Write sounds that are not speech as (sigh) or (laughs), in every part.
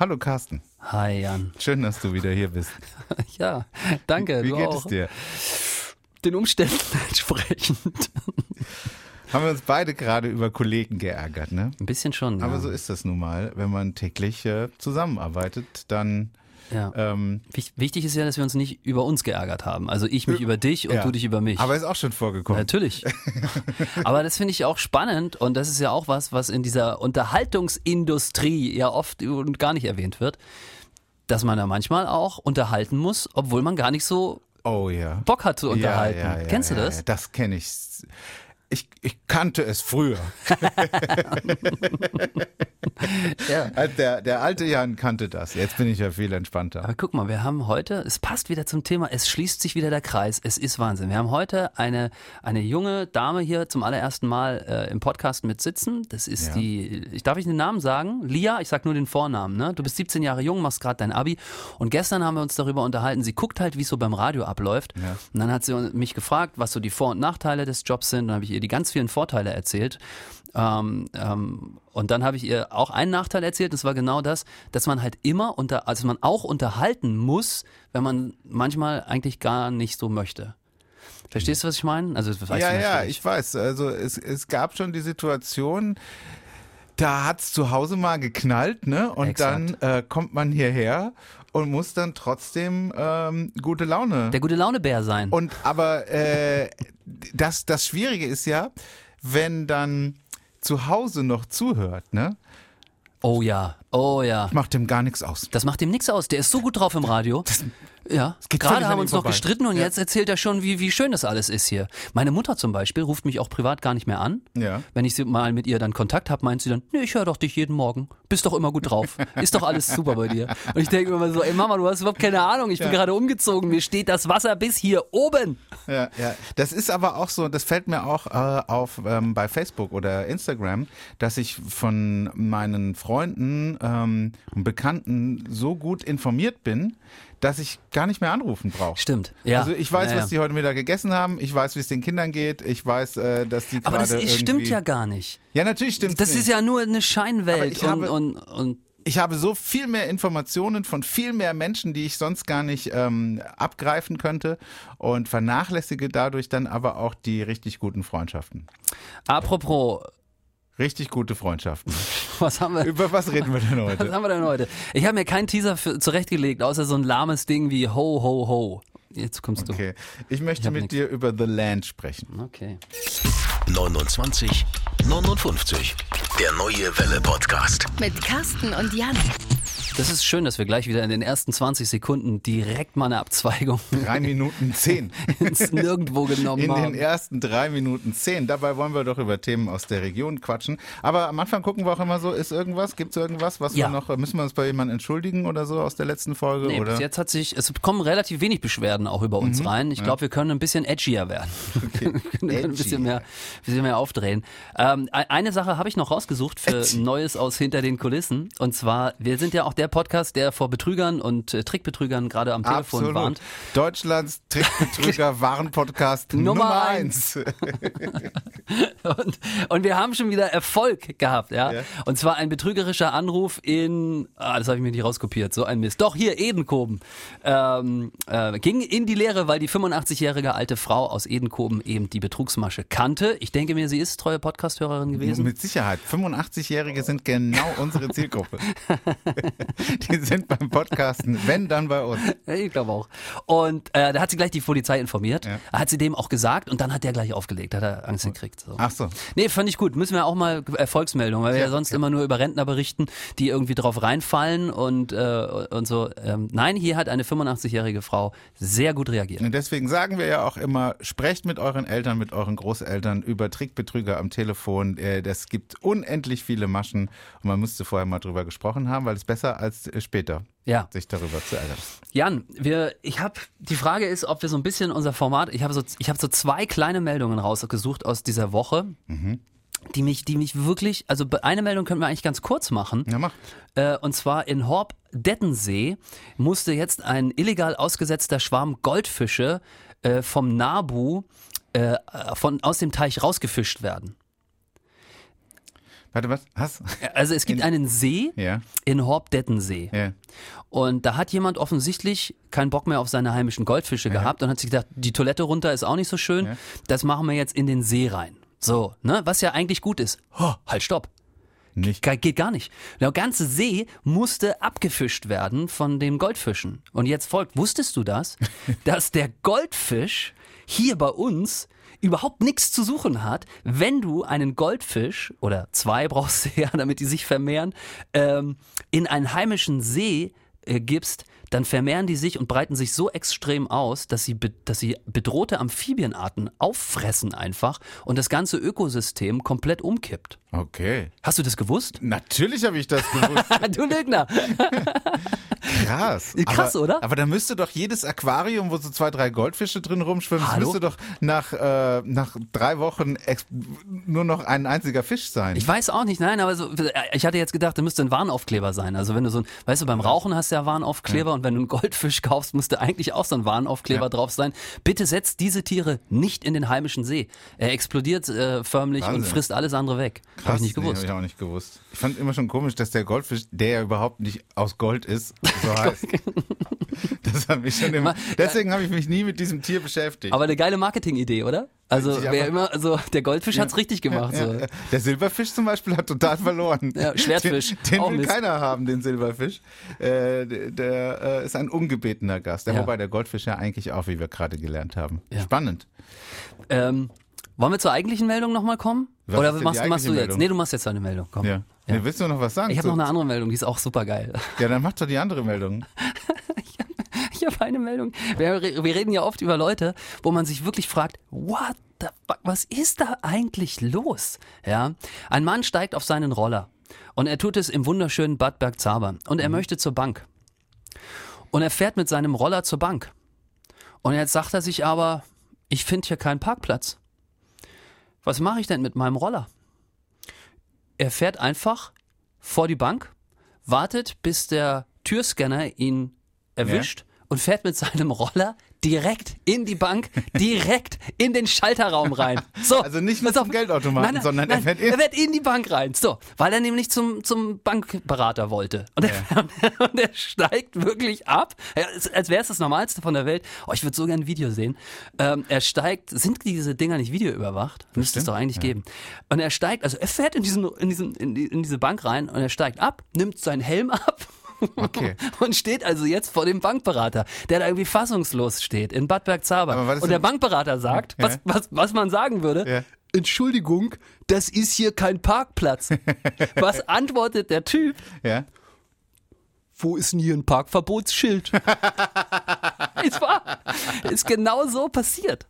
Hallo Carsten. Hi Jan. Schön, dass du wieder hier bist. (laughs) ja, danke. Wie du geht auch. es dir? Den Umständen (laughs) entsprechend. Haben wir uns beide gerade über Kollegen geärgert, ne? Ein bisschen schon. Aber ja. so ist das nun mal. Wenn man täglich äh, zusammenarbeitet, dann Ja. ähm, Wich- Wichtig ist ja, dass wir uns nicht über uns geärgert haben. Also ich mich über dich und ja. du dich über mich. Aber ist auch schon vorgekommen. Natürlich. (laughs) Aber das finde ich auch spannend und das ist ja auch was, was in dieser Unterhaltungsindustrie ja oft und gar nicht erwähnt wird, dass man da manchmal auch unterhalten muss, obwohl man gar nicht so Oh ja. Bock hat zu unterhalten. Ja, Kennst du das? Das kenne ich. Ich. Ich kannte es früher. (laughs) Ja. Also Der, der alte Jan kannte das. Jetzt bin ich ja viel entspannter. Aber guck mal, wir haben heute, es passt wieder zum Thema, es schließt sich wieder der Kreis, es ist Wahnsinn. Wir haben heute eine, eine junge Dame hier zum allerersten Mal äh, im Podcast mit sitzen. Das ist Ja. die, ich darf ich den Namen sagen? Lia, ich sag nur den Vornamen, ne? Du bist 17 Jahre jung, machst gerade dein Abi und gestern haben wir uns darüber unterhalten, sie guckt halt, wie es so beim Radio abläuft. Ja. Und dann hat sie mich gefragt, was so die Vor- und Nachteile des Jobs sind. Dann habe ich ihr die ganz vielen Vorteile erzählt. Ähm, ähm, und dann habe ich ihr auch einen Nachteil erzählt, das war genau das, dass man halt immer unter, also man auch unterhalten muss, wenn man manchmal eigentlich gar nicht so möchte. Verstehst du, was ich meine? Also, ja, ja, ich weiß. Also es, es gab schon die Situation, da hat's zu Hause mal geknallt, ne? Und Exakt. dann äh, kommt man hierher und muss dann trotzdem ähm, gute Laune. Der gute Launebär sein. Und aber äh, das, das Schwierige ist ja, wenn dann zu Hause noch zuhört, ne? oh ja, oh ja. Macht dem gar nichts aus. Das macht ihm nichts aus. Der ist so gut drauf im Radio. Ja, gerade haben wir uns noch vorbei. gestritten und Ja. jetzt erzählt er schon, wie, wie schön das alles ist hier. Meine Mutter zum Beispiel ruft mich auch privat gar nicht mehr an. Ja. Wenn ich sie mal mit ihr dann Kontakt habe, meint sie dann, nee, ich höre doch dich jeden Morgen. Bist doch immer gut drauf. Ist doch alles super bei dir. Und ich denke mir immer so, ey Mama, du hast überhaupt keine Ahnung. Ich bin gerade umgezogen. Mir steht das Wasser bis hier oben. Ja, ja. Das ist aber auch so, das fällt mir auch äh, auf ähm, bei Facebook oder Instagram, dass ich von meinen Freunden ähm, und Bekannten so gut informiert bin, dass ich gar nicht mehr anrufen brauche. Stimmt. Ja. Also ich weiß, Ja, ja. was die heute Mittag gegessen haben, ich weiß, wie es den Kindern geht, ich weiß, äh, dass die gerade Aber das ist, stimmt ja gar nicht. Ja, natürlich stimmt Das nicht. ist ja nur eine Scheinwelt. ich und, habe- und, und ich habe so viel mehr Informationen von viel mehr Menschen, die ich sonst gar nicht ähm, abgreifen könnte und vernachlässige dadurch dann aber auch die richtig guten Freundschaften. apropos, Richtig gute Freundschaften. (laughs) was haben wir? Über was reden wir denn Was heute? haben wir denn heute? Ich habe mir keinen Teaser für, zurechtgelegt, außer so ein lahmes Ding wie Ho, Ho, Ho. Jetzt kommst Okay, ich möchte hab mit nix. dir über The Land sprechen. du. Okay. 29 59. Der neue Welle Podcast. Mit Carsten und Jan. Das ist schön, dass wir gleich wieder in den ersten 20 Sekunden direkt mal eine Abzweigung Drei (laughs) Minuten zehn. ins Nirgendwo genommen In den haben. ersten drei Minuten zehn. Dabei wollen wir doch über Themen aus der Region quatschen. Aber am Anfang gucken wir auch immer so, ist irgendwas, gibt es irgendwas, was Ja. wir noch, müssen wir uns bei jemandem entschuldigen oder so aus der letzten Folge? Nee, oder? bis jetzt hat sich, es kommen relativ wenig Beschwerden auch über uns rein. Ich glaube, wir können ein bisschen edgier werden. (laughs) wir können ein bisschen mehr, ein bisschen mehr aufdrehen. Ähm, e- eine Sache habe ich noch rausgesucht für Neues aus hinter den Kulissen. Und zwar, wir sind ja auch der Podcast, der vor Betrügern und äh, Trickbetrügern gerade am Telefon Absolut. warnt. Deutschlands Trickbetrüger (laughs) Warenpodcast Nummer eins. (laughs) Und, und wir haben schon wieder Erfolg gehabt, ja? Ja. Und zwar ein betrügerischer Anruf in, ah, das habe ich mir nicht rauskopiert, so ein Mist. Doch, hier, Edenkoben. Ähm, äh, ging in die Lehre, weil die 85-jährige alte Frau aus Edenkoben eben die Betrugsmasche kannte. Ich denke mir, sie ist treue Podcast-Hörerin gewesen. Mit Sicherheit. 85-Jährige sind genau unsere Zielgruppe. (laughs) (laughs) Die sind beim Podcasten, wenn dann bei uns. Ich glaube auch. Und äh, da hat sie gleich die Polizei informiert. Ja. Hat sie dem auch gesagt und dann hat der gleich aufgelegt, hat er Angst gekriegt. So. Ach so. Nee, fand ich gut. Müssen wir auch mal Erfolgsmeldung, weil wir ja, sonst immer nur über Rentner berichten, die irgendwie drauf reinfallen und, äh, und so. Ähm, nein, hier hat eine 85-jährige Frau sehr gut reagiert. Und deswegen sagen wir ja auch immer, sprecht mit euren Eltern, mit euren Großeltern über Trickbetrüger am Telefon. Äh, Das gibt unendlich viele Maschen und man müsste vorher mal drüber gesprochen haben, weil es besser als äh, später Ja. sich darüber zu ärgern. Jan, wir, ich habe, die Frage ist, ob wir so ein bisschen unser Format, ich habe so, ich habe so zwei kleine Meldungen rausgesucht aus dieser Woche, die mich, die mich wirklich, also eine Meldung können wir eigentlich ganz kurz machen. Ja, mach. Äh, und zwar in Horb-Dettensee musste jetzt ein illegal ausgesetzter Schwarm Goldfische äh, vom Nabu äh, von, aus dem Teich rausgefischt werden. Warte, was? Was? Also es gibt einen See Ja. in Horb-Dettensee. Ja. Und da hat jemand offensichtlich keinen Bock mehr auf seine heimischen Goldfische gehabt und hat sich gedacht, die Toilette runter ist auch nicht so schön. Ja. Das machen wir jetzt in den See rein. So, ne? Was ja eigentlich gut ist. Oh, halt, stopp. Nicht. Ge- Geht gar nicht. Der ganze See musste abgefischt werden von den Goldfischen. Und jetzt folgt, wusstest du das? (laughs) dass der Goldfisch hier bei uns überhaupt nichts zu suchen hat, wenn du einen Goldfisch oder zwei (laughs) brauchst du ja, damit die sich vermehren, ähm, in einen heimischen See äh, gibst, dann vermehren die sich und breiten sich so extrem aus, dass sie, dass sie bedrohte Amphibienarten auffressen einfach und das ganze Ökosystem komplett umkippt. Okay. Hast du das gewusst? Natürlich habe ich das (laughs) gewusst. du Lügner. Krass. Krass, aber, oder? Aber da müsste doch jedes Aquarium, wo so zwei, drei Goldfische drin rumschwimmen, Hallo? müsste doch nach, äh, nach drei Wochen nur noch ein einziger Fisch sein. Ich weiß auch nicht, nein, aber so, ich hatte jetzt gedacht, da müsste ein Warnaufkleber sein. Also wenn du so ein, weißt du, beim Rauchen hast du ja Warnaufkleber und wenn du einen Goldfisch kaufst, müsste eigentlich auch so ein Warnaufkleber Ja. drauf sein. Bitte setzt diese Tiere nicht in den heimischen See. Er explodiert äh, förmlich und Wahnsinn. frisst alles andere weg. Habe ich nicht Nee, gewusst. hab ich auch nicht gewusst. Ich fand immer schon komisch, dass der Goldfisch, der ja überhaupt nicht aus Gold ist, so (laughs) heißt. das hat mich schon immer. Deswegen habe ich mich nie mit diesem Tier beschäftigt. Aber eine geile Marketingidee, oder? Also wer immer, also der Goldfisch hat's richtig gemacht. Ja, so. ja. Der Silberfisch zum Beispiel hat total verloren. Ja, Schwertfisch. Den, den Auch will Mist. keiner haben, den Silberfisch. Äh, der der äh, ist ein ungebetener Gast. Ja, Ja. Wobei der Goldfisch ja eigentlich auch, wie wir gerade gelernt haben. Ja. Spannend. Ähm, wollen wir zur eigentlichen Meldung nochmal kommen? Was Oder machst, machst du jetzt? Meldung? Nee, du machst jetzt eine Meldung. Komm. Ja. Nee, willst du noch was sagen? Ich habe noch eine andere Meldung, die ist auch super geil. Ja, dann mach doch die andere Meldung. (laughs) (laughs) Ich habe eine Meldung. Wir, wir reden ja oft über Leute, wo man sich wirklich fragt, what the fuck, was ist da eigentlich los? Ja, ein Mann steigt auf seinen Roller und er tut es im wunderschönen Bad Bergzabern und er möchte zur Bank. Und er fährt mit seinem Roller zur Bank. Und jetzt sagt er sich aber, ich finde hier keinen Parkplatz. Was mache ich denn mit meinem Roller? Er fährt einfach vor die Bank, wartet, bis der Türscanner ihn erwischt und fährt mit seinem Roller direkt in die Bank, direkt in den Schalterraum rein. So, (laughs) Also nicht mit auf. zum Geldautomaten, Nein, nein, sondern er nein, fährt in- er fährt in die Bank rein. So, weil er nämlich zum, zum Bankberater wollte. Und er, (laughs) und er steigt wirklich ab, Ja, als wäre es das Normalste von der Welt. Oh, ich würde so gerne ein Video sehen. Ähm, er steigt, sind diese Dinger nicht videoüberwacht? Müsste es doch eigentlich geben. Und er steigt, also er fährt in, diesen, in, diesen, in, die, in diese Bank rein und er steigt ab, nimmt seinen Helm ab. Okay. (laughs) Und steht also jetzt vor dem Bankberater, der da irgendwie fassungslos steht in Bad Aber Bergzabern. Und der Bankberater sagt, Ja. was, was, was man sagen würde, Ja. Entschuldigung, das ist hier kein Parkplatz. (laughs) Was antwortet der Typ? Ja. Wo ist denn hier ein Parkverbotsschild? (laughs) ist wahr. Ist genau so passiert.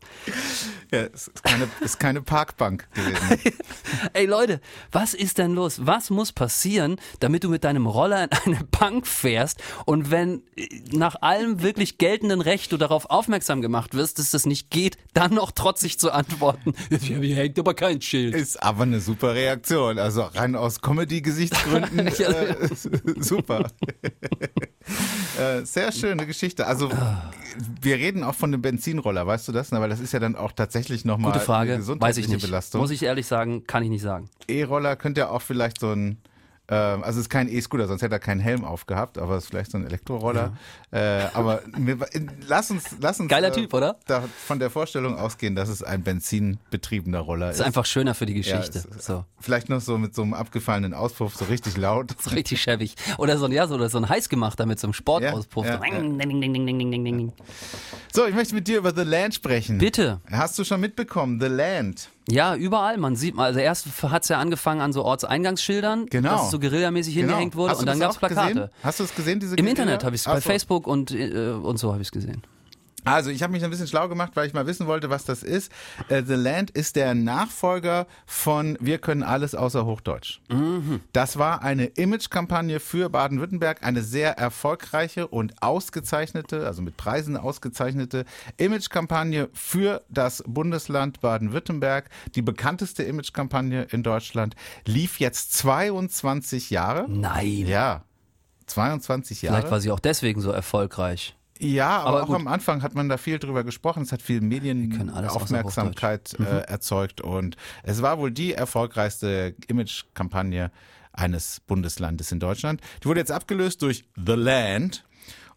Ja, es ist keine, ist keine Parkbank gewesen. (laughs) Ey Leute, was ist denn los? Was muss passieren, damit du mit deinem Roller in eine Bank fährst und wenn äh, nach allem wirklich geltenden Recht du darauf aufmerksam gemacht wirst, dass das nicht geht, dann noch trotzig zu antworten, (laughs) hier hängt aber kein Schild. Ist aber eine super Reaktion. Also rein aus Comedy-Gesichtsgründen äh, super. (laughs) äh, sehr schöne Geschichte. Also wir reden auch von dem Benzinroller, weißt du das? Na, weil das ist ja dann auch tatsächlich nochmal Gute Frage, eine weiß ich gesundheitliche nicht. Belastung. Muss ich ehrlich sagen, kann ich nicht sagen. E-Roller könnte ja auch vielleicht so ein äh, also es ist kein E-Scooter, sonst hätte er keinen Helm aufgehabt, aber es ist vielleicht so ein Elektroroller. Äh, aber mir, lass uns, lass uns Geiler äh, Typ, oder? Da, von der Vorstellung ausgehen, dass es ein benzinbetriebener Roller ist. ist einfach schöner für die Ja, Geschichte. es- so. Vielleicht noch so mit so einem abgefallenen Auspuff, so richtig laut. (laughs) Das ist richtig schäbig. Oder so ein, ja, so, oder so ein heißgemachter mit so einem Sportauspuff. Ja, so. ja. So, ich möchte mit dir über The Land sprechen. Bitte. Hast du schon mitbekommen, The Land? Ja, überall. Man sieht mal, also erst hat es ja angefangen an so Ortseingangsschildern, Genau. dass es so guerillamäßig hingehängt wurde und dann gab es Plakate. Gesehen? Hast du es gesehen, diese Im Guerilla? Internet habe ich es, bei so. Facebook und, äh, und so habe ich es gesehen. Also, ich habe mich ein bisschen schlau gemacht, weil ich mal wissen wollte, was das ist. Äh, The Land ist der Nachfolger von Wir können alles außer Hochdeutsch. Das war eine Imagekampagne für Baden-Württemberg, eine sehr erfolgreiche und ausgezeichnete, also mit Preisen ausgezeichnete Imagekampagne für das Bundesland Baden-Württemberg. Die bekannteste Imagekampagne in Deutschland lief jetzt 22 Jahre. Nein. Ja, 22 Jahre. Vielleicht war sie auch deswegen so erfolgreich. Ja, aber, Aber auch gut. am Anfang hat man da viel drüber gesprochen. Es hat viel Medienaufmerksamkeit äh, erzeugt und es war wohl die erfolgreichste Image-Kampagne eines Bundeslandes in Deutschland. Die wurde jetzt abgelöst durch The Land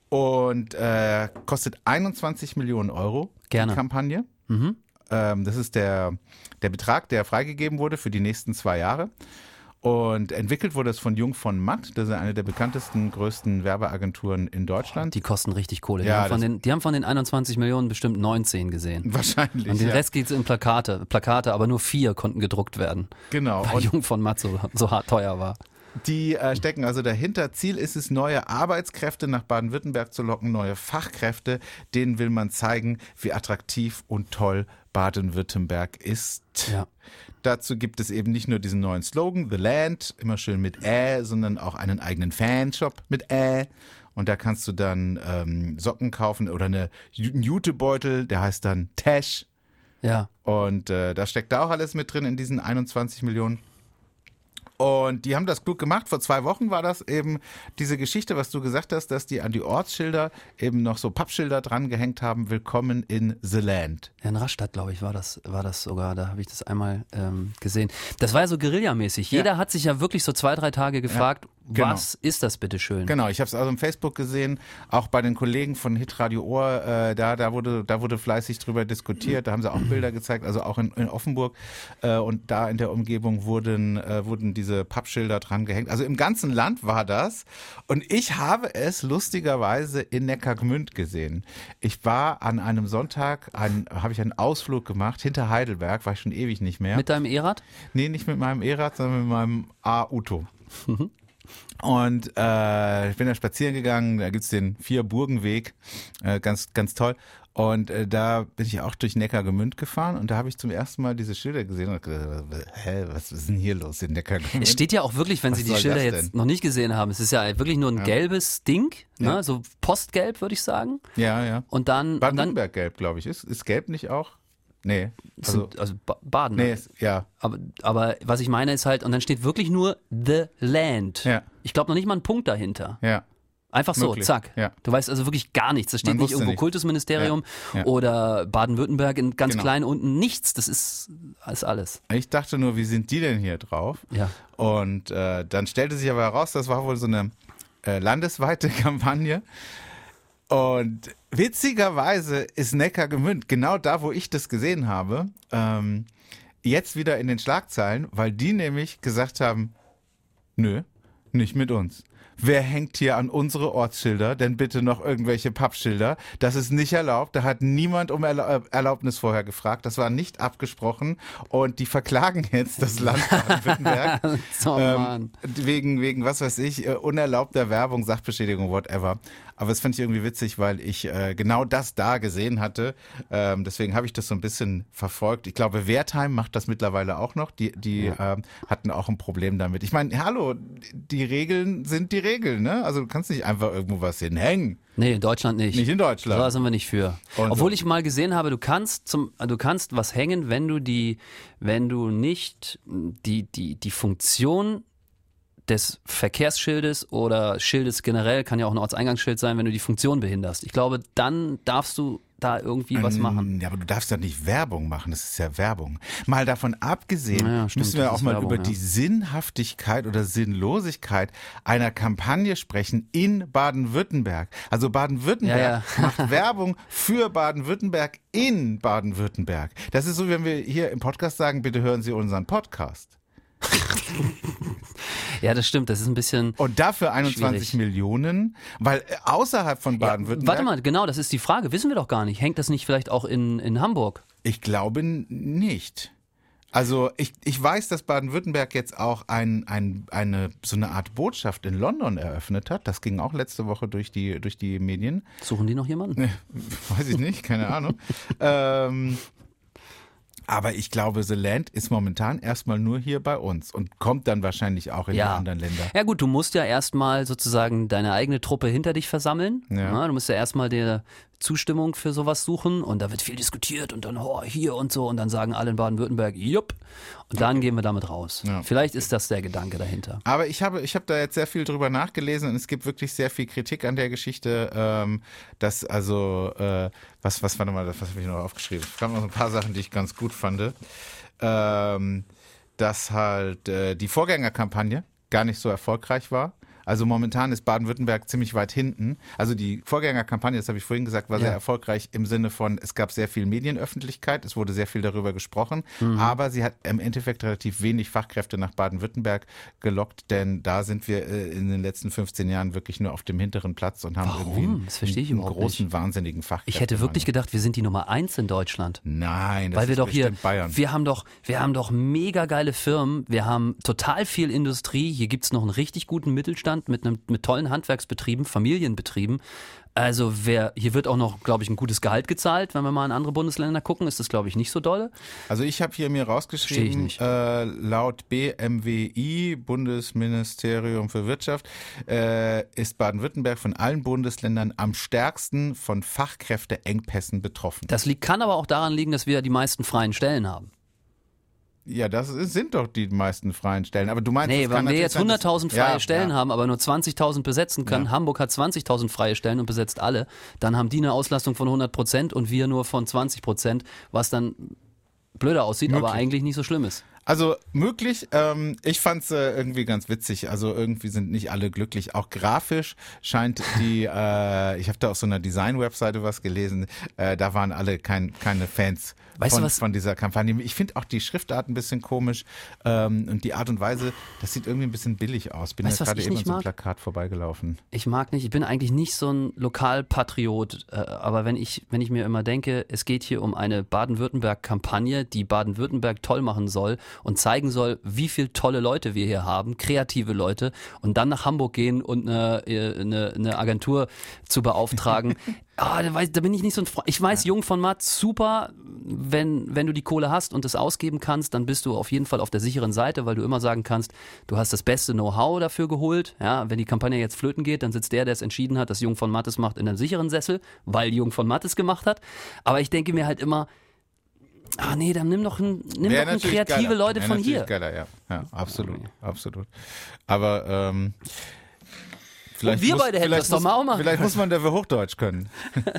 und äh, kostet 21 Millionen Euro Gerne. die Kampagne. Mhm. Ähm, das ist der, der Betrag, der freigegeben wurde für die nächsten zwei Jahre. Und entwickelt wurde es von Jung von Matt. Das ist eine der bekanntesten, größten Werbeagenturen in Deutschland. Die kosten richtig Kohle. Die, Ja, haben von den, die haben von den 21 Millionen bestimmt 19 gesehen. Wahrscheinlich. Und den ja. Rest geht in Plakate, Plakate, aber nur vier konnten gedruckt werden, Genau. weil Und Jung von Matt so, so hart teuer war. die äh, stecken also dahinter. Ziel ist es, neue Arbeitskräfte nach Baden-Württemberg zu locken, neue Fachkräfte. Denen will man zeigen, wie attraktiv und toll Baden-Württemberg ist. Ja. Dazu gibt es eben nicht nur diesen neuen Slogan, The Land, immer schön mit Ä, sondern auch einen eigenen Fanshop mit Ä. Und da kannst du dann ähm, Socken kaufen oder eine, einen Jutebeutel, der heißt dann Tash. Ja. Und äh, da steckt da auch alles mit drin in diesen 21 Millionen. Und die haben das klug gemacht. Vor zwei Wochen war das eben diese Geschichte, was du gesagt hast, dass die an die Ortsschilder eben noch so Pappschilder dran gehängt haben. Willkommen in the Land. Ja, in Rastatt, glaube ich, war das, war das sogar. Da habe ich das einmal ähm, gesehen. Das war ja so guerillamäßig. Jeder hat sich ja wirklich so zwei, drei Tage gefragt, genau. was ist das bitte schön? Genau, ich habe es also im Facebook gesehen, auch bei den Kollegen von Hitradio Ohr, äh, da, da, wurde, da wurde fleißig drüber diskutiert, da haben sie auch Bilder gezeigt, also auch in, in Offenburg äh, und da in der Umgebung wurden, äh, wurden diese Pappschilder dran gehängt. Also im ganzen Land war das und ich habe es lustigerweise in Neckargemünd gesehen. Ich war an einem Sonntag, ein, habe ich einen Ausflug gemacht, hinter Heidelberg, war ich schon ewig nicht mehr. Mit deinem E-Rad? Nee, nicht mit meinem E-Rad, sondern mit meinem A-Uto. Und äh, ich bin da spazieren gegangen, da gibt's den Vier-Burgen-Weg, äh, ganz, ganz toll. Und äh, da bin ich auch durch Neckargemünd gefahren und da habe ich zum ersten Mal diese Schilder gesehen und gedacht, hä, was ist denn hier los in Neckargemünd? Es steht ja auch wirklich, wenn Was Sie die Schilder jetzt noch nicht gesehen haben, es ist ja wirklich nur ein gelbes Ding, ne? Ja. so postgelb würde ich sagen. ja, ja. Und dann, und dann Baden-Württemberg-Gelb, glaube ich. Ist, ist Gelb nicht auch? Nee. Also, sind, also Ba- Baden. nee, ist, ja. Aber, aber was ich meine ist halt, und dann steht wirklich nur The Land. Ja. Ich glaube noch nicht mal ein Punkt dahinter. Ja. Einfach so, Möglich, zack. ja. Du weißt also wirklich gar nichts. Da steht nicht irgendwo nicht. Kultusministerium Ja, ja. oder Baden-Württemberg in ganz Genau. klein unten. Nichts. Das ist, ist alles. Ich dachte nur, wie sind die denn hier drauf? Ja. Und äh, dann stellte sich aber heraus, das war wohl so eine äh, landesweite (laughs) Kampagne. Und witzigerweise ist Neckargemünd genau da, wo ich das gesehen habe, ähm, jetzt wieder in den Schlagzeilen, weil die nämlich gesagt haben, nö, nicht mit uns. Wer hängt hier an unsere Ortsschilder denn bitte noch irgendwelche Pappschilder? Das ist nicht erlaubt. Da hat niemand um äh, Erlaubnis vorher gefragt. Das war nicht abgesprochen. Und die verklagen jetzt das Land Baden-Württemberg. (laughs) Mann. ähm, wegen, wegen, was weiß ich, äh, unerlaubter Werbung, Sachbeschädigung, whatever. Aber das fand ich irgendwie witzig, weil ich äh, genau das da gesehen hatte. Ähm, deswegen habe ich das so ein bisschen verfolgt. Ich glaube, Wertheim macht das mittlerweile auch noch. Die, die ähm, hatten auch ein Problem damit. Ich meine, hallo, die Regeln sind die Regeln, ne? Also du kannst nicht einfach irgendwo was hinhängen. Nee, in Deutschland nicht. Nicht in Deutschland. Da sind wir nicht für. Und Obwohl so. ich mal gesehen habe, du kannst zum, du kannst was hängen, wenn du die, wenn du nicht die, die, die Funktion des Verkehrsschildes oder Schildes generell, kann ja auch ein Ortseingangsschild sein, wenn du die Funktion behinderst. Ich glaube, dann darfst du da irgendwie was machen. Ja, aber du darfst ja nicht Werbung machen, das ist ja Werbung. Mal davon abgesehen, Ja, stimmt, müssen wir auch mal Werbung, über ja. die Sinnhaftigkeit oder Sinnlosigkeit einer Kampagne sprechen in Baden-Württemberg. Also Baden-Württemberg Ja, macht (laughs) Werbung für Baden-Württemberg in Baden-Württemberg. Das ist so, wenn wir hier im Podcast sagen, bitte hören Sie unseren Podcast. Ja, das stimmt. Das ist ein bisschen. Und dafür 21 Schwierig. Millionen, weil äh, außerhalb von Ja, Baden-Württemberg. warte mal, genau, das ist die Frage. Wissen wir doch gar nicht. Hängt das nicht vielleicht auch in, in Hamburg? Ich glaube nicht. Also ich, ich weiß, dass Baden-Württemberg jetzt auch ein, ein, eine so eine Art Botschaft in London eröffnet hat. Das ging auch letzte Woche durch die, durch die Medien. Suchen die noch jemanden? (laughs) Weiß ich nicht, keine Ahnung. ähm, aber ich glaube, The Land ist momentan erstmal nur hier bei uns und kommt dann wahrscheinlich auch in die anderen Länder. Ja gut, du musst ja erstmal sozusagen deine eigene Truppe hinter dich versammeln. Ja. du musst ja erstmal dir Zustimmung für sowas suchen und da wird viel diskutiert und dann oh, hier und so und dann sagen alle in Baden-Württemberg, jupp. Und dann gehen wir damit raus. Ja. Vielleicht ist das der Gedanke dahinter. Aber ich habe, ich habe da jetzt sehr viel drüber nachgelesen und es gibt wirklich sehr viel Kritik an der Geschichte, ähm, dass also, äh, was, was, warte mal, was habe ich noch aufgeschrieben? Es gab noch ein paar Sachen, die ich ganz gut fand. Ähm, dass halt äh, die Vorgängerkampagne gar nicht so erfolgreich war. Also momentan ist Baden-Württemberg ziemlich weit hinten. Also die Vorgängerkampagne, das habe ich vorhin gesagt, war Ja. sehr erfolgreich im Sinne von, es gab sehr viel Medienöffentlichkeit, es wurde sehr viel darüber gesprochen, Mhm. aber sie hat im Endeffekt relativ wenig Fachkräfte nach Baden-Württemberg gelockt, denn da sind wir äh, in den letzten 15 Jahren wirklich nur auf dem hinteren Platz und haben Warum? irgendwie einen, Das verstehe ich einen großen, wahnsinnigen Fachkräfte. Ich hätte wirklich gedacht, wir sind die Nummer eins in Deutschland. Nein, das Weil wir ist doch hier, Bayern. wir haben doch, wir haben doch mega geile Firmen, wir haben total viel Industrie, hier gibt's noch einen richtig guten Mittelstand mit einem mit tollen Handwerksbetrieben, Familienbetrieben. Also wer, hier wird auch noch, glaube ich, ein gutes Gehalt gezahlt. Wenn wir mal in andere Bundesländer gucken, ist das, glaube ich, nicht so dolle. Also ich habe hier mir rausgeschrieben, äh, laut BMWI, Bundesministerium für Wirtschaft, äh, ist Baden-Württemberg von allen Bundesländern am stärksten von Fachkräfteengpässen betroffen. Das liegt, kann aber auch daran liegen, dass wir die meisten freien Stellen haben. Ja, das ist, sind doch die meisten freien Stellen. Aber du meinst, Nee, wenn wir jetzt sein, dass- 100.000 freie Ja, Stellen ja. haben, aber nur 20.000 besetzen können, Ja. Hamburg hat 20.000 freie Stellen und besetzt alle, dann haben die eine Auslastung von 100 Prozent und wir nur von 20 Prozent, was dann blöder aussieht, aber Möglich. eigentlich nicht so schlimm ist. Also möglich. Ähm, ich fand's äh, irgendwie ganz witzig. Also irgendwie sind nicht alle glücklich. Auch grafisch scheint die. (laughs) Äh, ich habe da auf so einer Design-Webseite was gelesen. Äh, da waren alle kein, keine Fans Weißt von, von dieser Kampagne. Ich finde auch die Schriftart ein bisschen komisch ähm, und die Art und Weise. Das sieht irgendwie ein bisschen billig aus. Bin Weißt ja gerade eben an so einem? Plakat vorbeigelaufen. Ich mag nicht, ich bin eigentlich nicht so ein Lokalpatriot, äh, aber wenn ich, wenn ich mir immer denke, es geht hier um eine Baden-Württemberg-Kampagne, die Baden-Württemberg toll machen soll und zeigen soll, wie viele tolle Leute wir hier haben, kreative Leute, und dann nach Hamburg gehen und eine, äh, eine, eine Agentur zu beauftragen. (laughs) Ah, da, weiß, da bin ich nicht so ein Freund. Ich weiß, Jung von Matt, super, wenn, wenn du die Kohle hast und es ausgeben kannst, dann bist du auf jeden Fall auf der sicheren Seite, weil du immer sagen kannst, du hast das beste Know-how dafür geholt. Ja, wenn die Kampagne jetzt flöten geht, dann sitzt der, der es entschieden hat, dass Jung von Mattes macht, in einem sicheren Sessel, weil Jung von Mattes gemacht hat. Aber ich denke mir halt immer, ah nee, dann nimm doch, ein, nimm Wär doch kreative geiler. Leute Wär von hier. Geiler, ja. ja, absolut, absolut. Aber ähm, vielleicht wir muss, beide hätten vielleicht das doch muss, mal auch machen Vielleicht muss man dafür Hochdeutsch können. (laughs)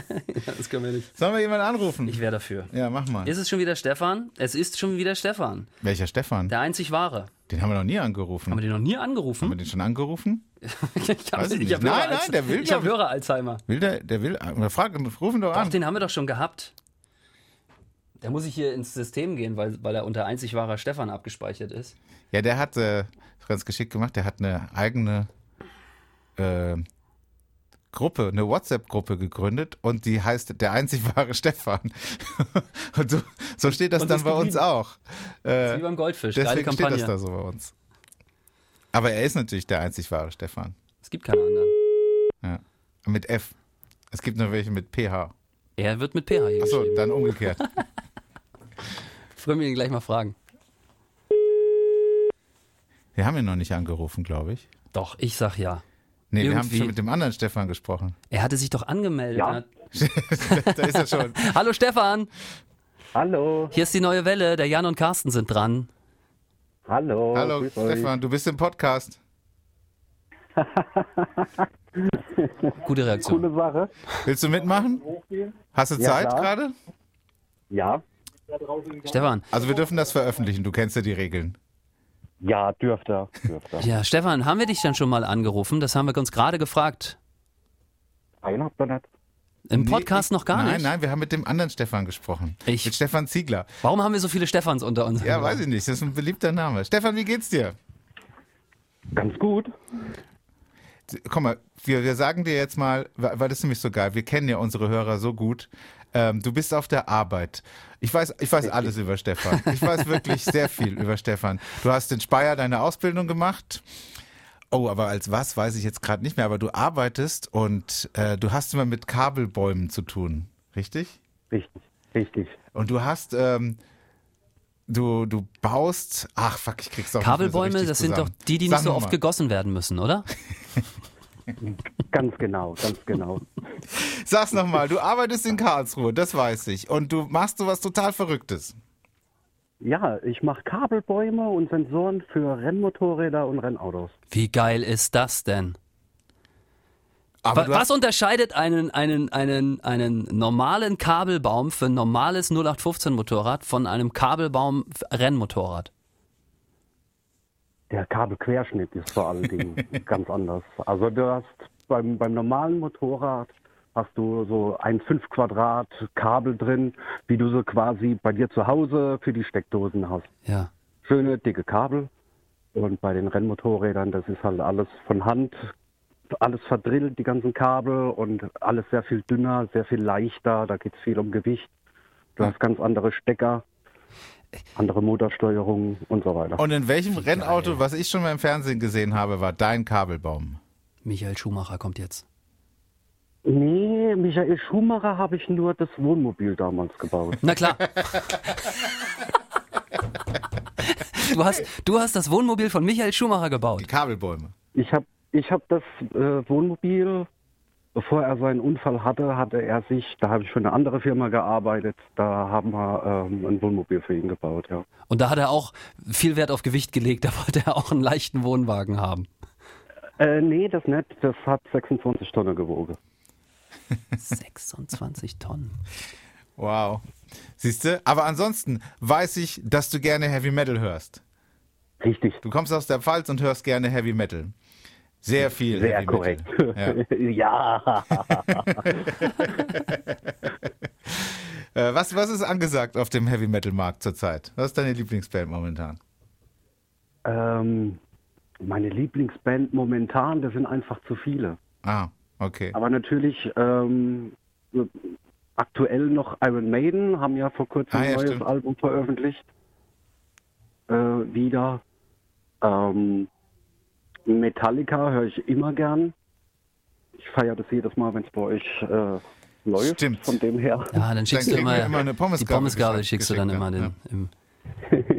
Das können wir nicht. Sollen wir jemanden anrufen? Ich wäre dafür. ja, mach mal. Ist es schon wieder Stefan? Es ist schon wieder Stefan. Welcher Stefan? Der einzig wahre. Den haben wir noch nie angerufen. Haben wir den noch nie haben angerufen? wir den schon angerufen? (laughs) ich habe Weiß ich hab Nein, nein, der will, Ich habe. Hörer Alzheimer. Will der, der will, oder frag, ruf ihn doch Doch, an. den haben wir doch schon gehabt. Da muss ich hier ins System gehen, weil, weil er unter einzig wahrer Stefan abgespeichert ist. Ja, der hat, äh, ganz geschickt gemacht, der hat eine eigene äh, Gruppe, eine WhatsApp-Gruppe gegründet und die heißt der einzig wahre Stefan. (laughs) und so, so steht das Und dann bei uns auch. Äh, Wie beim Goldfisch. Geile deswegen steht das Kampagne. da so bei uns. Aber er ist natürlich der einzig wahre Stefan. Es gibt keine anderen. Ja. Mit F. Es gibt nur welche mit PH. Er wird mit PH hier Achso, dann umgekehrt. (laughs) Wollen wir ihn gleich mal fragen. Wir haben ihn noch nicht angerufen, glaube ich. Doch, ich sag ja. Nee, wir haben Irgendwie. schon mit dem anderen Stefan gesprochen. Er hatte sich doch angemeldet. Ja. (laughs) Da ist er schon. (laughs) Hallo Stefan, Hallo, hier ist die neue Welle. Der Jan und Carsten sind dran. hallo. Hallo grüß euch. Stefan, du bist im Podcast. (laughs) Gute Reaktion. Coole Sache. Willst du mitmachen? Hast du Ja, Zeit gerade? Ja, Stefan, Also wir dürfen das veröffentlichen, du kennst ja die Regeln. ja, dürfte, dürfte. ja, Stefan, haben wir dich dann schon mal angerufen? Das haben wir uns gerade gefragt. Nein, habt ihr nicht. Im Nee, Podcast ich- noch gar nein, nicht. Nein, wir haben mit dem anderen Stefan gesprochen. Ich- Mit Stefan Ziegler. Warum haben wir so viele Stefans unter uns? Ja, weiß ich nicht, das ist ein beliebter Name. Stefan, wie geht's dir? Ganz gut. Komm mal, wir, wir sagen dir jetzt mal, weil weil das ist nämlich so geil, wir kennen ja unsere Hörer so gut. Ähm, du bist auf der Arbeit. Ich weiß, ich weiß alles über Stefan. Ich weiß wirklich sehr viel über Stefan. Du hast in Speyer deine Ausbildung gemacht. Oh, aber als was, weiß ich jetzt gerade nicht mehr. Aber du arbeitest und äh, du hast immer mit Kabelbäumen zu tun, richtig? Richtig, richtig. Und du hast, ähm, du, du baust, ach fuck, ich krieg's auch nicht mehr so Kabelbäume, das sind doch zusammen. die, die Sag nicht so oft mal. gegossen werden müssen, oder? (laughs) Ganz genau, ganz genau. Sag's nochmal, du arbeitest in Karlsruhe, das weiß ich. Und du machst so was total Verrücktes. Ja, ich mache Kabelbäume und Sensoren für Rennmotorräder und Rennautos. Wie geil ist das denn? Aber Was hast, unterscheidet einen, einen, einen, einen normalen Kabelbaum für ein normales 0815 Motorrad von einem Kabelbaum für Rennmotorrad? Der Kabelquerschnitt ist vor allen Dingen (laughs) ganz anders. Also du hast beim, beim normalen Motorrad hast du so ein 5 Quadrat Kabel drin, wie du so quasi bei dir zu Hause für die Steckdosen hast. Ja. Schöne dicke Kabel. Und bei den Rennmotorrädern, das ist halt alles von Hand, alles verdrillt, die ganzen Kabel und alles sehr viel dünner, sehr viel leichter. Da geht es viel um Gewicht. Du hast ganz andere Stecker, andere Motorsteuerung und so weiter. und in welchem Rennauto, was ich schon mal im Fernsehen gesehen habe, war dein Kabelbaum? Michael Schumacher kommt jetzt. Nee, Michael Schumacher habe ich nur das Wohnmobil damals gebaut. Na klar. Du hast, du hast das Wohnmobil von Michael Schumacher gebaut. Die Kabelbäume. Ich habe ich hab das äh, Wohnmobil, bevor er seinen Unfall hatte, hatte er sich, da habe ich für eine andere Firma gearbeitet, da haben wir ähm, ein Wohnmobil für ihn gebaut, ja. Und da hat er auch viel Wert auf Gewicht gelegt. (laughs) Da wollte er auch einen leichten Wohnwagen haben. Äh, nee, das nicht, das hat 26 Tonnen gewogen. (laughs) 26 Tonnen. Wow. Siehst du? Aber ansonsten weiß ich, dass du gerne Heavy Metal hörst. Richtig, Du kommst aus der Pfalz und hörst gerne Heavy Metal. Sehr viel sehr Heavy korrekt. Metal. ja. (laughs) (laughs) Äh, was, was ist angesagt auf dem Heavy Metal Markt zurzeit? Was ist deine Lieblingsband momentan? ähm, meine Lieblingsband momentan, das sind einfach zu viele. Ah, okay. Aber natürlich ähm, aktuell noch Iron Maiden, haben ja vor kurzem Ah, ja, ein neues stimmt. Album veröffentlicht. Äh, wieder. Ähm, Metallica höre ich immer gern. Ich feiere das jedes Mal, wenn es bei euch äh, läuft. Stimmt. Von dem her. Ja, dann schickst du kriegen immer, immer eine die Pommesgabel Pommesgabel geschickt- schickst du dann immer geschickt, den, ja. im, (laughs)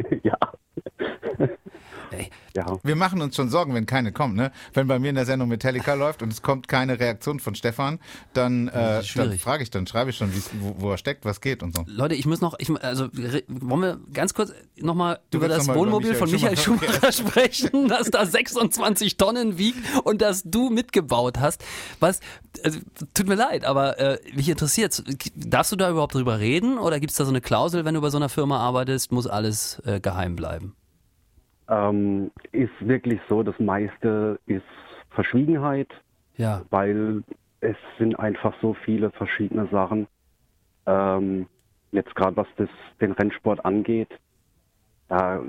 ja. Wir machen uns schon Sorgen, wenn keine kommt. Ne? Wenn bei mir in der Sendung Metallica (laughs) läuft und es kommt keine Reaktion von Stefan, dann, äh, dann frage ich, dann schreibe ich schon, wo, wo er steckt, was geht und so. Leute, ich muss noch, ich, also wollen wir ganz kurz nochmal über das noch mal über Wohnmobil Michael von Michael Schumacher Schumacher (laughs) sprechen, das da 26 Tonnen wiegt und das du mitgebaut hast. Was, also, tut mir leid, aber äh, mich interessiert, darfst du da überhaupt drüber reden oder gibt es da so eine Klausel, wenn du bei so einer Firma arbeitest, muss alles äh, geheim bleiben? Ähm, ist wirklich so, das meiste ist Verschwiegenheit. Ja, weil es sind einfach so viele verschiedene Sachen. Ähm, jetzt gerade was das, den Rennsport angeht, da,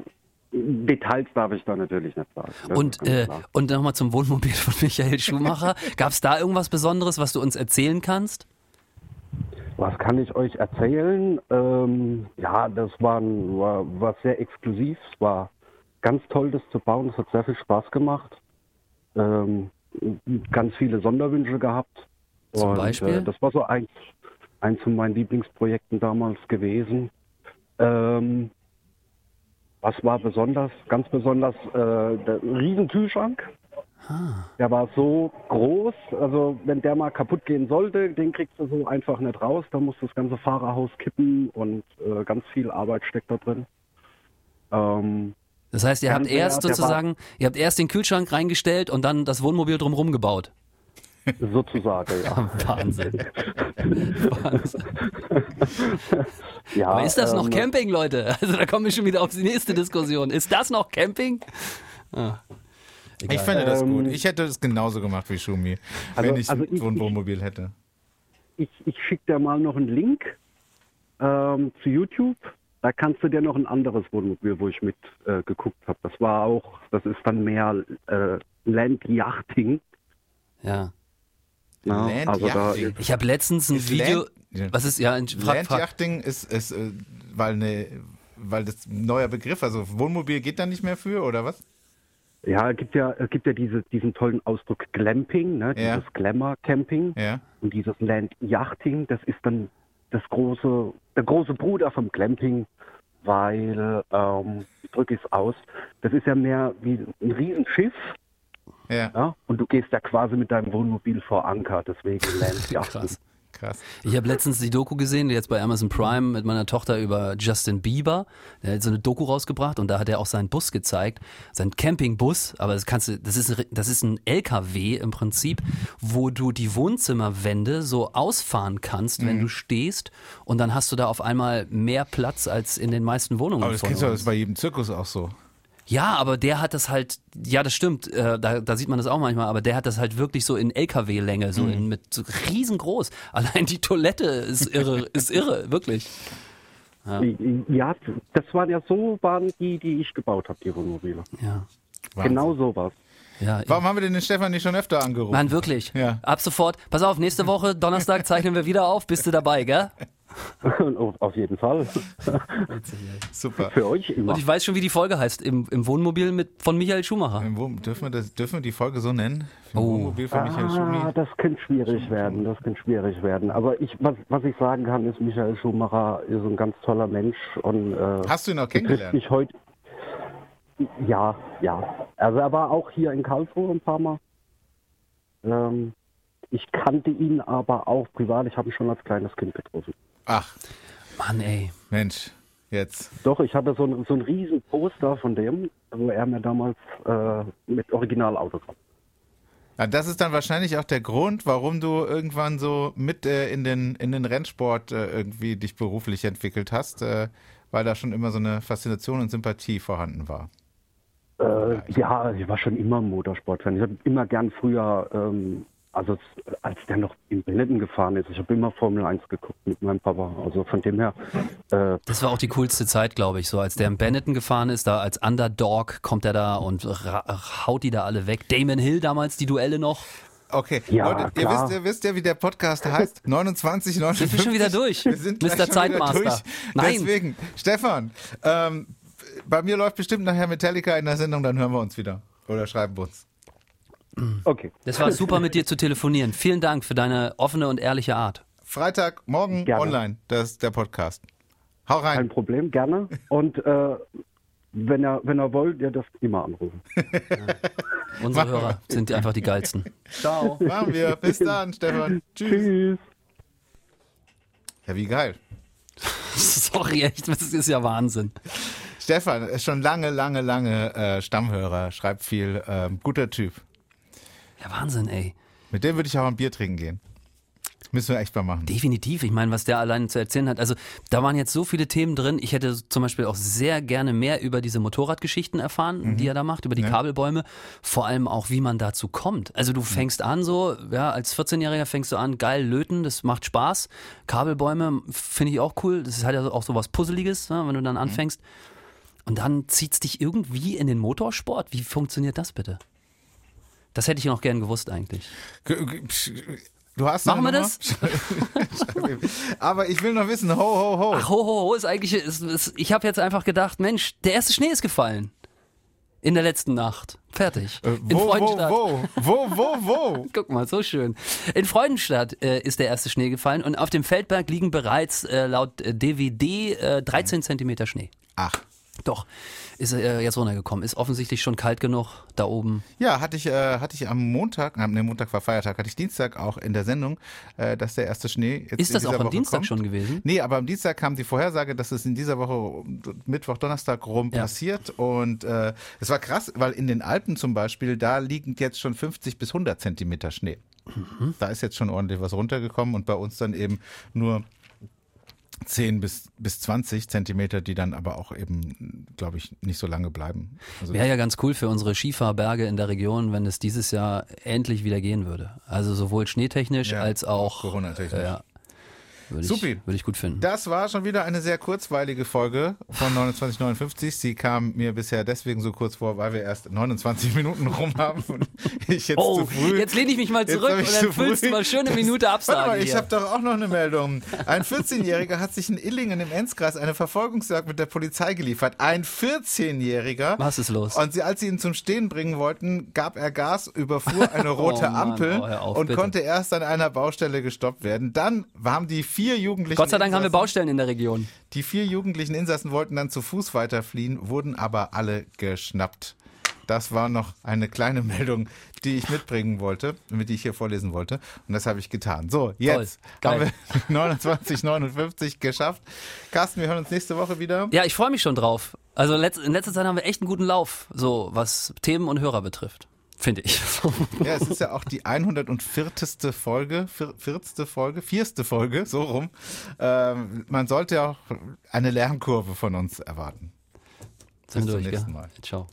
Details darf ich da natürlich nicht sagen. Das und, äh, und nochmal zum Wohnmobil von Michael Schumacher. (laughs) Gab es da irgendwas Besonderes, was du uns erzählen kannst? was kann ich euch erzählen? Ähm, ja, das war, war, war sehr exklusiv. Es war ganz toll, das zu bauen. Es hat sehr viel Spaß gemacht. Ähm, ganz viele Sonderwünsche gehabt. Zum Und, Beispiel? Äh, das war so eins, eins von meinen Lieblingsprojekten damals gewesen. Ähm, was war besonders? Ganz besonders äh, der Riesenkühlschrank. Ah. Der war so groß, also wenn der mal kaputt gehen sollte, den kriegst du so einfach nicht raus. Da muss das ganze Fahrerhaus kippen und äh, ganz viel Arbeit steckt da drin. Ähm, Das heißt, ihr habt erst sozusagen, ihr habt erst den Kühlschrank reingestellt und dann das Wohnmobil drumherum gebaut. sozusagen, ja. (laughs) Wahnsinn. Wahnsinn. ja Aber ist das noch ähm, Camping, Leute? Also da kommen wir schon wieder auf die nächste Diskussion. Ist das noch Camping? Ah, Ich finde das Ähm, gut. Ich hätte es genauso gemacht wie Schumi, Also- wenn ich also so ein Wohnmobil hätte. Ich, ich schicke dir mal noch einen Link ähm, zu YouTube. Da kannst du dir noch ein anderes Wohnmobil, wo ich mit äh, geguckt habe. Das war auch, das ist dann mehr äh, Land-Yachting. ja. Ne? Land also da Ich habe letztens ein Ist Video. Land-. Was ist, ja, frag, frag. Landjachting ist, ist äh, weil, ne, weil das ein neuer Begriff, also Wohnmobil geht da nicht mehr für, oder was? ja, es gibt ja, gibt ja diese, diesen tollen Ausdruck Glamping, ne? Ja. dieses Glamour-Camping. Ja. Und dieses Land-Yachting, das ist dann das große, der große Bruder vom Glamping, weil, ähm, ich drücke es aus, das ist ja mehr wie ein Riesenschiff, Ja, ja, und du gehst ja quasi mit deinem Wohnmobil vor Anker, deswegen (laughs) Land-Yachting. Krass. Ich habe letztens die Doku gesehen, jetzt bei Amazon Prime mit meiner Tochter über Justin Bieber. Der hat so eine Doku rausgebracht und da hat er auch seinen Bus gezeigt, seinen Campingbus. Aber das kannst du, das ist, ein- das ist ein LKW im Prinzip, wo du die Wohnzimmerwände so ausfahren kannst, Mhm. wenn du stehst. Und dann hast du da auf einmal mehr Platz als in den meisten Wohnungen. Aber das kennst du das ist bei jedem Zirkus auch so. Ja, aber der hat das halt, ja, das stimmt, äh, da, da sieht man das auch manchmal, aber der hat das halt wirklich so in LKW-Länge, so in, mit so riesengroß. (laughs) Allein die Toilette ist irre, ist irre, wirklich. Ja, das waren ja so waren die, die ich gebaut habe, die Wohnmobile. Ja. Wahnsinn. Genau so was. Ja, Warum haben wir denn den Stefan nicht schon öfter angerufen? Mann, wirklich. Ja. Ab sofort. Pass auf, nächste Woche, Donnerstag, zeichnen wir wieder auf. Bist du dabei, gell? (laughs) (laughs) auf, jeden Fall. Super. Für euch immer. Und ich weiß schon, wie die Folge heißt. Im, im Wohnmobil mit, von Michael Schumacher. Im Wohn- Dürfen wir, das, dürfen wir die Folge so nennen? Im Oh. Wohnmobil von Michael Ah, Schumi? das könnte schwierig werden, das könnte schwierig werden. Aber ich, was, was ich sagen kann, ist, Michael Schumacher ist ein ganz toller Mensch und äh, Hast du ihn auch kennengelernt? mich heute. Ja, ja. Also er war auch hier in Karlsruhe ein paar Mal. Ähm, ich kannte ihn aber auch privat. Ich habe ihn schon als kleines Kind getroffen. Ach, Mann, ey. Mensch, jetzt. Doch, ich hatte so ein, so ein riesen Poster von dem, wo er mir damals äh, mit Originalautograph. Ja, das ist dann wahrscheinlich auch der Grund, warum du irgendwann so mit äh, in, den, in den Rennsport äh, irgendwie dich beruflich entwickelt hast, äh, weil da schon immer so eine Faszination und Sympathie vorhanden war. Äh, ja, ich war schon immer Motorsportfan. Ich habe immer gern früher, ähm, also als der noch in Benetton gefahren ist, ich habe immer Formel 1 geguckt mit meinem Papa. Also von dem her, äh, Das war auch die coolste Zeit, glaube ich. So, als der in Benetton gefahren ist, da als Underdog kommt er da und haut die da alle weg. Damon Hill damals, die Duelle noch. Okay, Ja, Leute, ihr wisst, ihr wisst ja, wie der Podcast heißt. (laughs) 29, 59. Sind wir schon wieder durch? Wir sind Mr. schon Zeitmaster. Wieder durch. Nein. Deswegen, Stefan, ähm, bei mir läuft bestimmt nachher Metallica in der Sendung, dann hören wir uns wieder. Oder schreiben uns. Okay. Das war super mit dir zu telefonieren. Vielen Dank für deine offene und ehrliche Art. Freitag, morgen Gerne. online, das ist der Podcast. Hau rein. Kein Problem, gerne. Und äh, wenn er, wenn er wollt, ihr dürft immer anrufen. (laughs) Unsere Hörer sind einfach die geilsten. (laughs) Ciao. Machen wir. Bis dann, Stefan. Tschüss. Tschüss. Ja, wie geil. (laughs) Sorry, echt, das ist ja Wahnsinn. Stefan ist schon lange, lange, lange äh, Stammhörer, schreibt viel. Ähm, guter Typ. Ja, Wahnsinn, ey. Mit dem würde ich auch ein Bier trinken gehen. Müssen wir echt mal machen. Definitiv. Ich meine, was der allein zu erzählen hat. Also, da waren jetzt so viele Themen drin. Ich hätte zum Beispiel auch sehr gerne mehr über diese Motorradgeschichten erfahren, die er da macht, über die Ja. Kabelbäume. Vor allem auch, wie man dazu kommt. Also, du fängst an so, ja, als 14-Jähriger fängst du an, geil löten, das macht Spaß. Kabelbäume finde ich auch cool. Das ist halt auch so was Puzzeliges, ne, wenn du dann anfängst. Und dann zieht's dich irgendwie in den Motorsport. Wie funktioniert das bitte? Das hätte ich noch gern gewusst eigentlich. Du hast Machen wir ihm. (laughs) Aber ich will noch wissen, ho, ho, ho. Ach, ho, ho, ho, ist eigentlich, ist, ist, ich habe jetzt einfach gedacht, Mensch, der erste Schnee ist gefallen. In der letzten Nacht. Fertig. Äh, In wo, wo, Freudenstadt. wo, wo, wo, wo? (laughs) Guck mal, so schön. In Freudenstadt äh, ist der erste Schnee gefallen und auf dem Feldberg liegen bereits äh, laut DVD äh, 13 Zentimeter Schnee. Ach, Doch, ist äh, jetzt runtergekommen. Ist offensichtlich schon kalt genug da oben. ja, hatte ich, äh, hatte ich am Montag, am nee, Montag war Feiertag, hatte ich Dienstag auch in der Sendung, äh, dass der erste Schnee jetzt Ist das auch am Woche Dienstag kommt. schon gewesen? Nee, aber am Dienstag kam die Vorhersage, dass es in dieser Woche Mittwoch, Donnerstag rum Ja. passiert. Und äh, es war krass, weil in den Alpen zum Beispiel, da liegen jetzt schon 50 bis 100 Zentimeter Schnee. Mhm. Da ist jetzt schon ordentlich was runtergekommen und bei uns dann eben nur 10 bis, bis 20 Zentimeter, die dann aber auch eben, glaube ich, nicht so lange bleiben. Also Wäre ja ganz cool für unsere Skifahrberge in der Region, wenn es dieses Jahr endlich wieder gehen würde. Also sowohl schneetechnisch Ja, als auch Corona-technisch. Ja, würde Supi. ich, würde ich gut finden. Das war schon wieder eine sehr kurzweilige Folge von (laughs) 2959. Sie kam mir bisher deswegen so kurz vor, weil wir erst 29 Minuten rum haben und (laughs) ich jetzt Oh, zu früh. jetzt lehne ich mich mal zurück und dann füllst du mal schöne Minute Warte Absage mal, ich habe doch auch noch eine Meldung. Ein 14-Jähriger hat sich in Illingen im Enzkreis eine Verfolgungsjagd mit der Polizei geliefert. Ein 14-Jähriger. Was ist los? Und sie, als sie ihn zum Stehen bringen wollten, gab er Gas, überfuhr eine (laughs) rote Oh Mann, Ampel oh, auf, und bitte. konnte erst an einer Baustelle gestoppt werden. Dann haben die vier Jugendlichen Gott sei Dank haben wir Insassen- Baustellen in der Region. die vier jugendlichen Insassen wollten dann zu Fuß weiterfliehen, wurden aber alle geschnappt. Das war noch eine kleine (laughs) Meldung, die ich mitbringen wollte, mit die ich hier vorlesen wollte. Und das habe ich getan. So, jetzt Toll. haben wir (laughs) 29, 59 geschafft. Carsten, wir hören uns nächste Woche wieder. Ja, ich freue mich schon drauf. Also in letzter Zeit haben wir echt einen guten Lauf, so was Themen und Hörer betrifft. Finde ich. Ja, es ist ja auch die 104. Folge, vier- 40. Folge, vierste Folge, so rum. Ähm, man sollte ja auch eine Lernkurve von uns erwarten. Bis zum nächsten? Mal. Ciao.